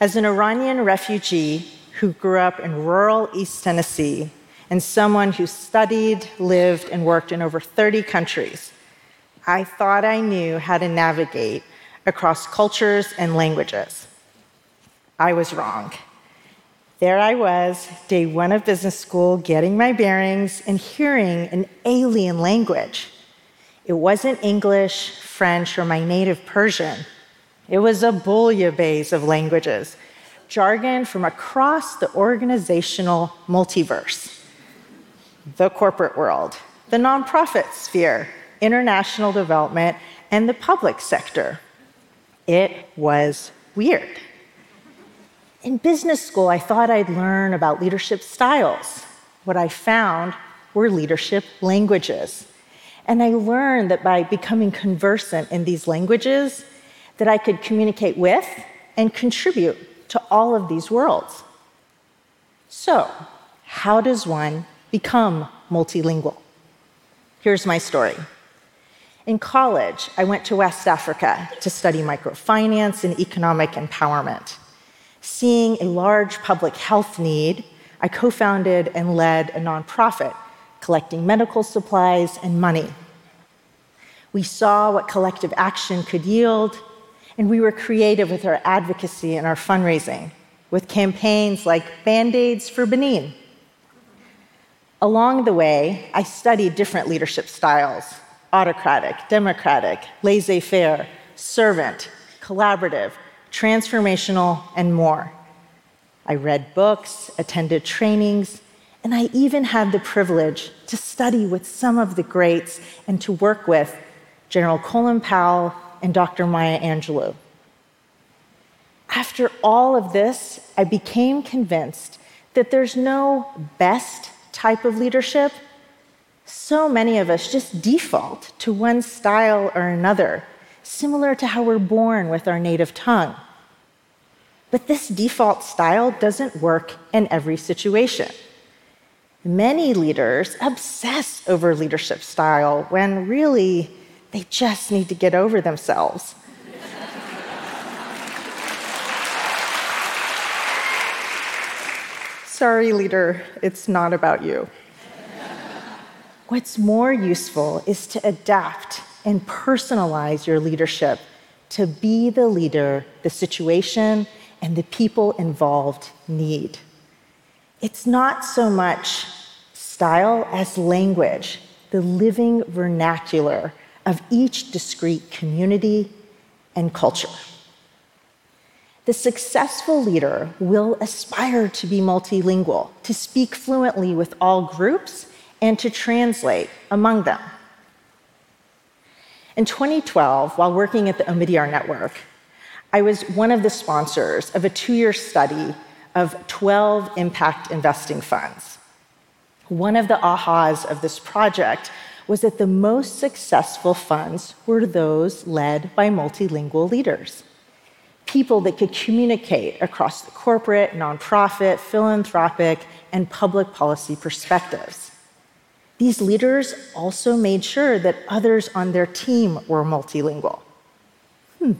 As an Iranian refugee who grew up in rural East Tennessee and someone who studied, lived, and worked in over 30 countries, I thought I knew how to navigate across cultures and languages. I was wrong. There I was, day one of business school, getting my bearings and hearing an alien language. It wasn't English, French, or my native Persian. It was a bouillabaisse of languages, jargon from across the organizational multiverse the corporate world, the nonprofit sphere, international development, and the public sector. It was weird. In business school, I thought I'd learn about leadership styles. What I found were leadership languages. And I learned that by becoming conversant in these languages, that I could communicate with and contribute to all of these worlds. So, how does one become multilingual? Here's my story. In college, I went to West Africa to study microfinance and economic empowerment. Seeing a large public health need, I co founded and led a nonprofit collecting medical supplies and money. We saw what collective action could yield, and we were creative with our advocacy and our fundraising, with campaigns like Band Aids for Benin. Along the way, I studied different leadership styles autocratic, democratic, laissez faire, servant, collaborative, transformational, and more. I read books, attended trainings, and I even had the privilege to study with some of the greats and to work with General Colin Powell and Dr. Maya Angelou. After all of this, I became convinced that there's no best type of leadership. So many of us just default to one style or another, similar to how we're born with our native tongue. But this default style doesn't work in every situation. Many leaders obsess over leadership style when really they just need to get over themselves. Sorry, leader, it's not about you. What's more useful is to adapt and personalize your leadership to be the leader the situation and the people involved need. It's not so much style as language, the living vernacular of each discrete community and culture. The successful leader will aspire to be multilingual, to speak fluently with all groups, and to translate among them. In 2012, while working at the Omidyar Network, I was one of the sponsors of a two year study of 12 impact investing funds. One of the ahas of this project was that the most successful funds were those led by multilingual leaders. People that could communicate across the corporate, nonprofit, philanthropic, and public policy perspectives. These leaders also made sure that others on their team were multilingual. Hmm.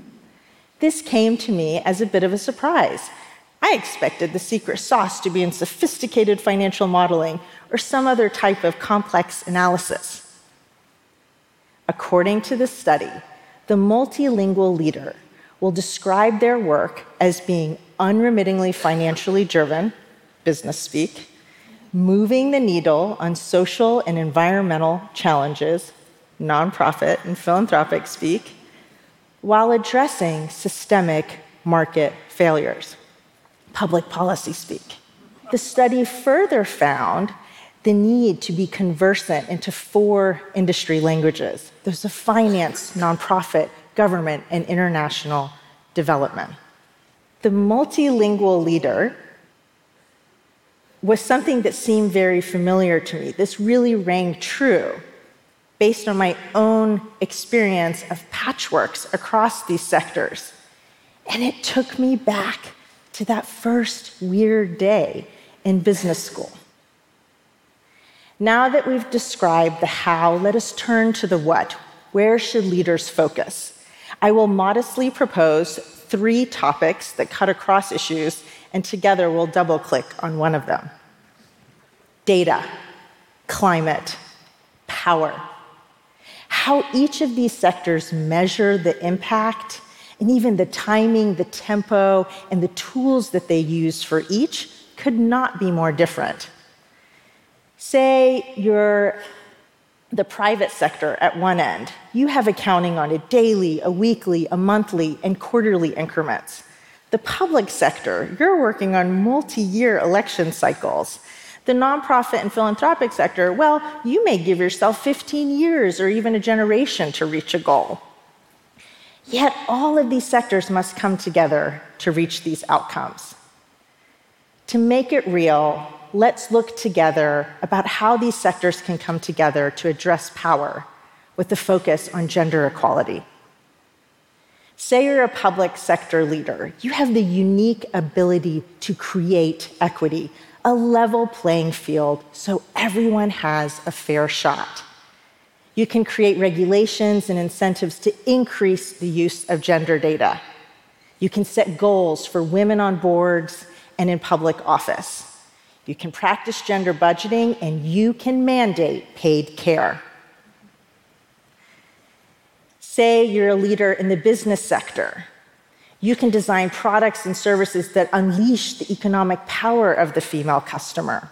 This came to me as a bit of a surprise. I expected the secret sauce to be in sophisticated financial modeling or some other type of complex analysis. According to the study, the multilingual leader will describe their work as being unremittingly financially driven, business speak, moving the needle on social and environmental challenges, nonprofit and philanthropic speak, while addressing systemic market failures, public policy speak. The study further found the need to be conversant into four industry languages those of finance, nonprofit, government, and international development. The multilingual leader was something that seemed very familiar to me. This really rang true based on my own experience of patchworks across these sectors. And it took me back to that first weird day in business school. Now that we've described the how, let us turn to the what. Where should leaders focus? I will modestly propose three topics that cut across issues, and together we'll double click on one of them data, climate, power. How each of these sectors measure the impact and even the timing, the tempo, and the tools that they use for each could not be more different. Say you're the private sector at one end. You have accounting on a daily, a weekly, a monthly, and quarterly increments. The public sector, you're working on multi year election cycles. The nonprofit and philanthropic sector, well, you may give yourself 15 years or even a generation to reach a goal. Yet all of these sectors must come together to reach these outcomes. To make it real, let's look together about how these sectors can come together to address power with the focus on gender equality. Say you're a public sector leader, you have the unique ability to create equity, a level playing field so everyone has a fair shot. You can create regulations and incentives to increase the use of gender data. You can set goals for women on boards and in public office. You can practice gender budgeting and you can mandate paid care. Say you're a leader in the business sector. You can design products and services that unleash the economic power of the female customer.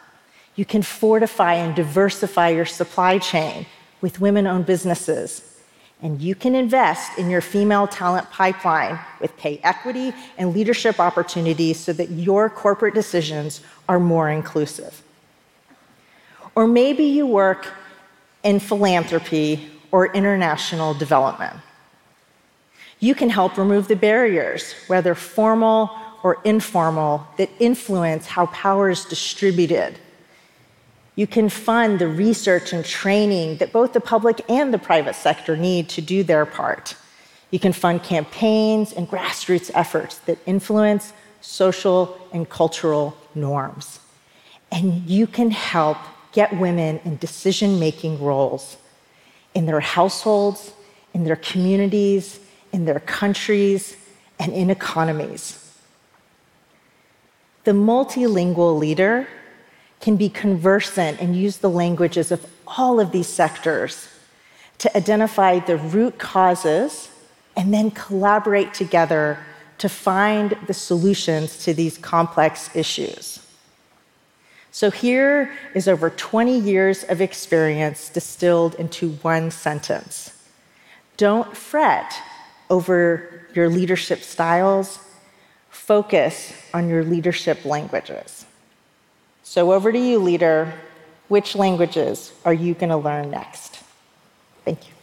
You can fortify and diversify your supply chain with women owned businesses. And you can invest in your female talent pipeline with pay equity and leadership opportunities so that your corporate decisions are more inclusive. Or maybe you work in philanthropy or international development. You can help remove the barriers, whether formal or informal, that influence how power is distributed you can fund the research and training that both the public and the private sector need to do their part. You can fund campaigns and grassroots efforts that influence social and cultural norms. And you can help get women in decision making roles in their households, in their communities, in their countries, and in economies. The multilingual leader can be conversant and use the languages of all of these sectors to identify the root causes and then collaborate together to find the solutions to these complex issues. So here is over 20 years of experience distilled into one sentence. Don't fret over your leadership styles, focus on your leadership languages. So, over to you, leader. Which languages are you going to learn next? Thank you.